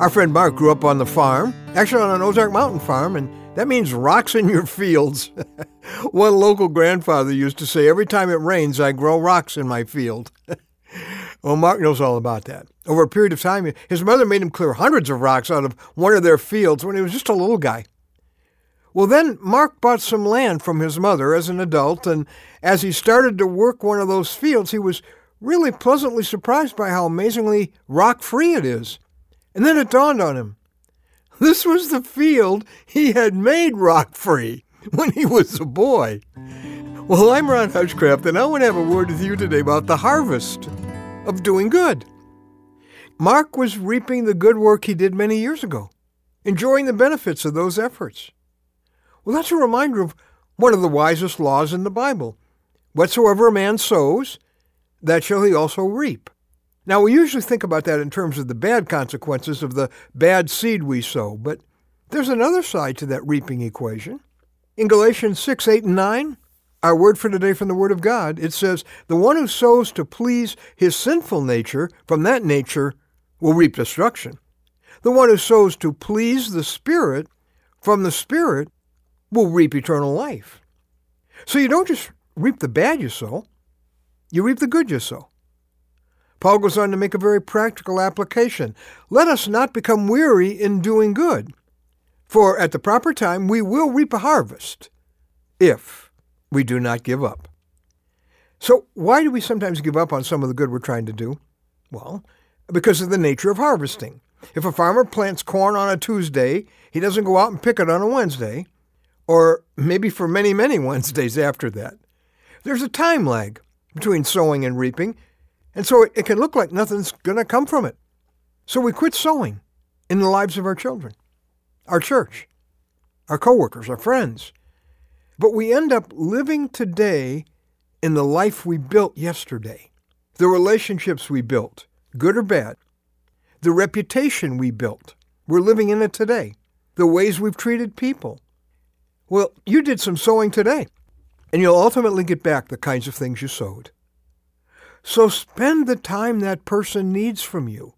Our friend Mark grew up on the farm, actually on an Ozark Mountain farm, and that means rocks in your fields. One local grandfather used to say, Every time it rains, I grow rocks in my field. well, Mark knows all about that. Over a period of time, his mother made him clear hundreds of rocks out of one of their fields when he was just a little guy. Well, then Mark bought some land from his mother as an adult, and as he started to work one of those fields, he was really pleasantly surprised by how amazingly rock free it is. And then it dawned on him this was the field he had made rock free when he was a boy. Well, I'm Ron Hutchcraft, and I want to have a word with you today about the harvest of doing good. Mark was reaping the good work he did many years ago, enjoying the benefits of those efforts. Well, that's a reminder of one of the wisest laws in the Bible. Whatsoever a man sows, that shall he also reap. Now, we usually think about that in terms of the bad consequences of the bad seed we sow, but there's another side to that reaping equation. In Galatians 6, 8, and 9, our word for today from the Word of God, it says, The one who sows to please his sinful nature, from that nature will reap destruction. The one who sows to please the Spirit, from the Spirit will reap eternal life. So you don't just reap the bad you sow, you reap the good you sow. Paul goes on to make a very practical application. Let us not become weary in doing good, for at the proper time we will reap a harvest if we do not give up. So, why do we sometimes give up on some of the good we're trying to do? Well, because of the nature of harvesting. If a farmer plants corn on a Tuesday, he doesn't go out and pick it on a Wednesday, or maybe for many, many Wednesdays after that. There's a time lag between sowing and reaping, and so it can look like nothing's going to come from it. So we quit sowing in the lives of our children, our church, our coworkers, our friends. But we end up living today in the life we built yesterday, the relationships we built, good or bad, the reputation we built. We're living in it today, the ways we've treated people. Well, you did some sowing today, and you'll ultimately get back the kinds of things you sowed. So spend the time that person needs from you.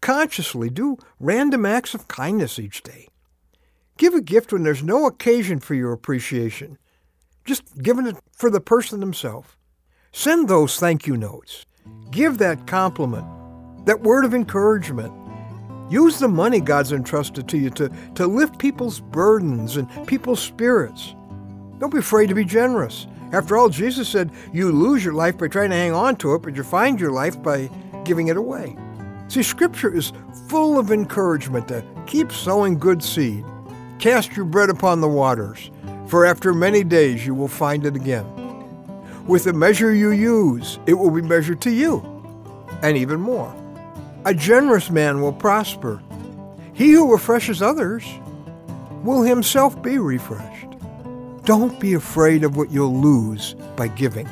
Consciously do random acts of kindness each day. Give a gift when there's no occasion for your appreciation. Just giving it for the person themselves. Send those thank you notes. Give that compliment, that word of encouragement. Use the money God's entrusted to you to, to lift people's burdens and people's spirits. Don't be afraid to be generous. After all, Jesus said you lose your life by trying to hang on to it, but you find your life by giving it away. See, Scripture is full of encouragement to keep sowing good seed. Cast your bread upon the waters, for after many days you will find it again. With the measure you use, it will be measured to you, and even more. A generous man will prosper. He who refreshes others will himself be refreshed. Don't be afraid of what you'll lose by giving.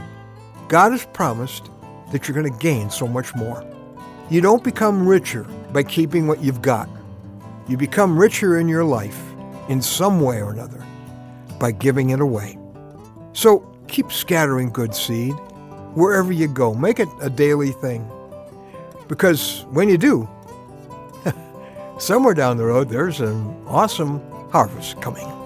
God has promised that you're going to gain so much more. You don't become richer by keeping what you've got. You become richer in your life in some way or another by giving it away. So keep scattering good seed wherever you go. Make it a daily thing. Because when you do, somewhere down the road, there's an awesome harvest coming.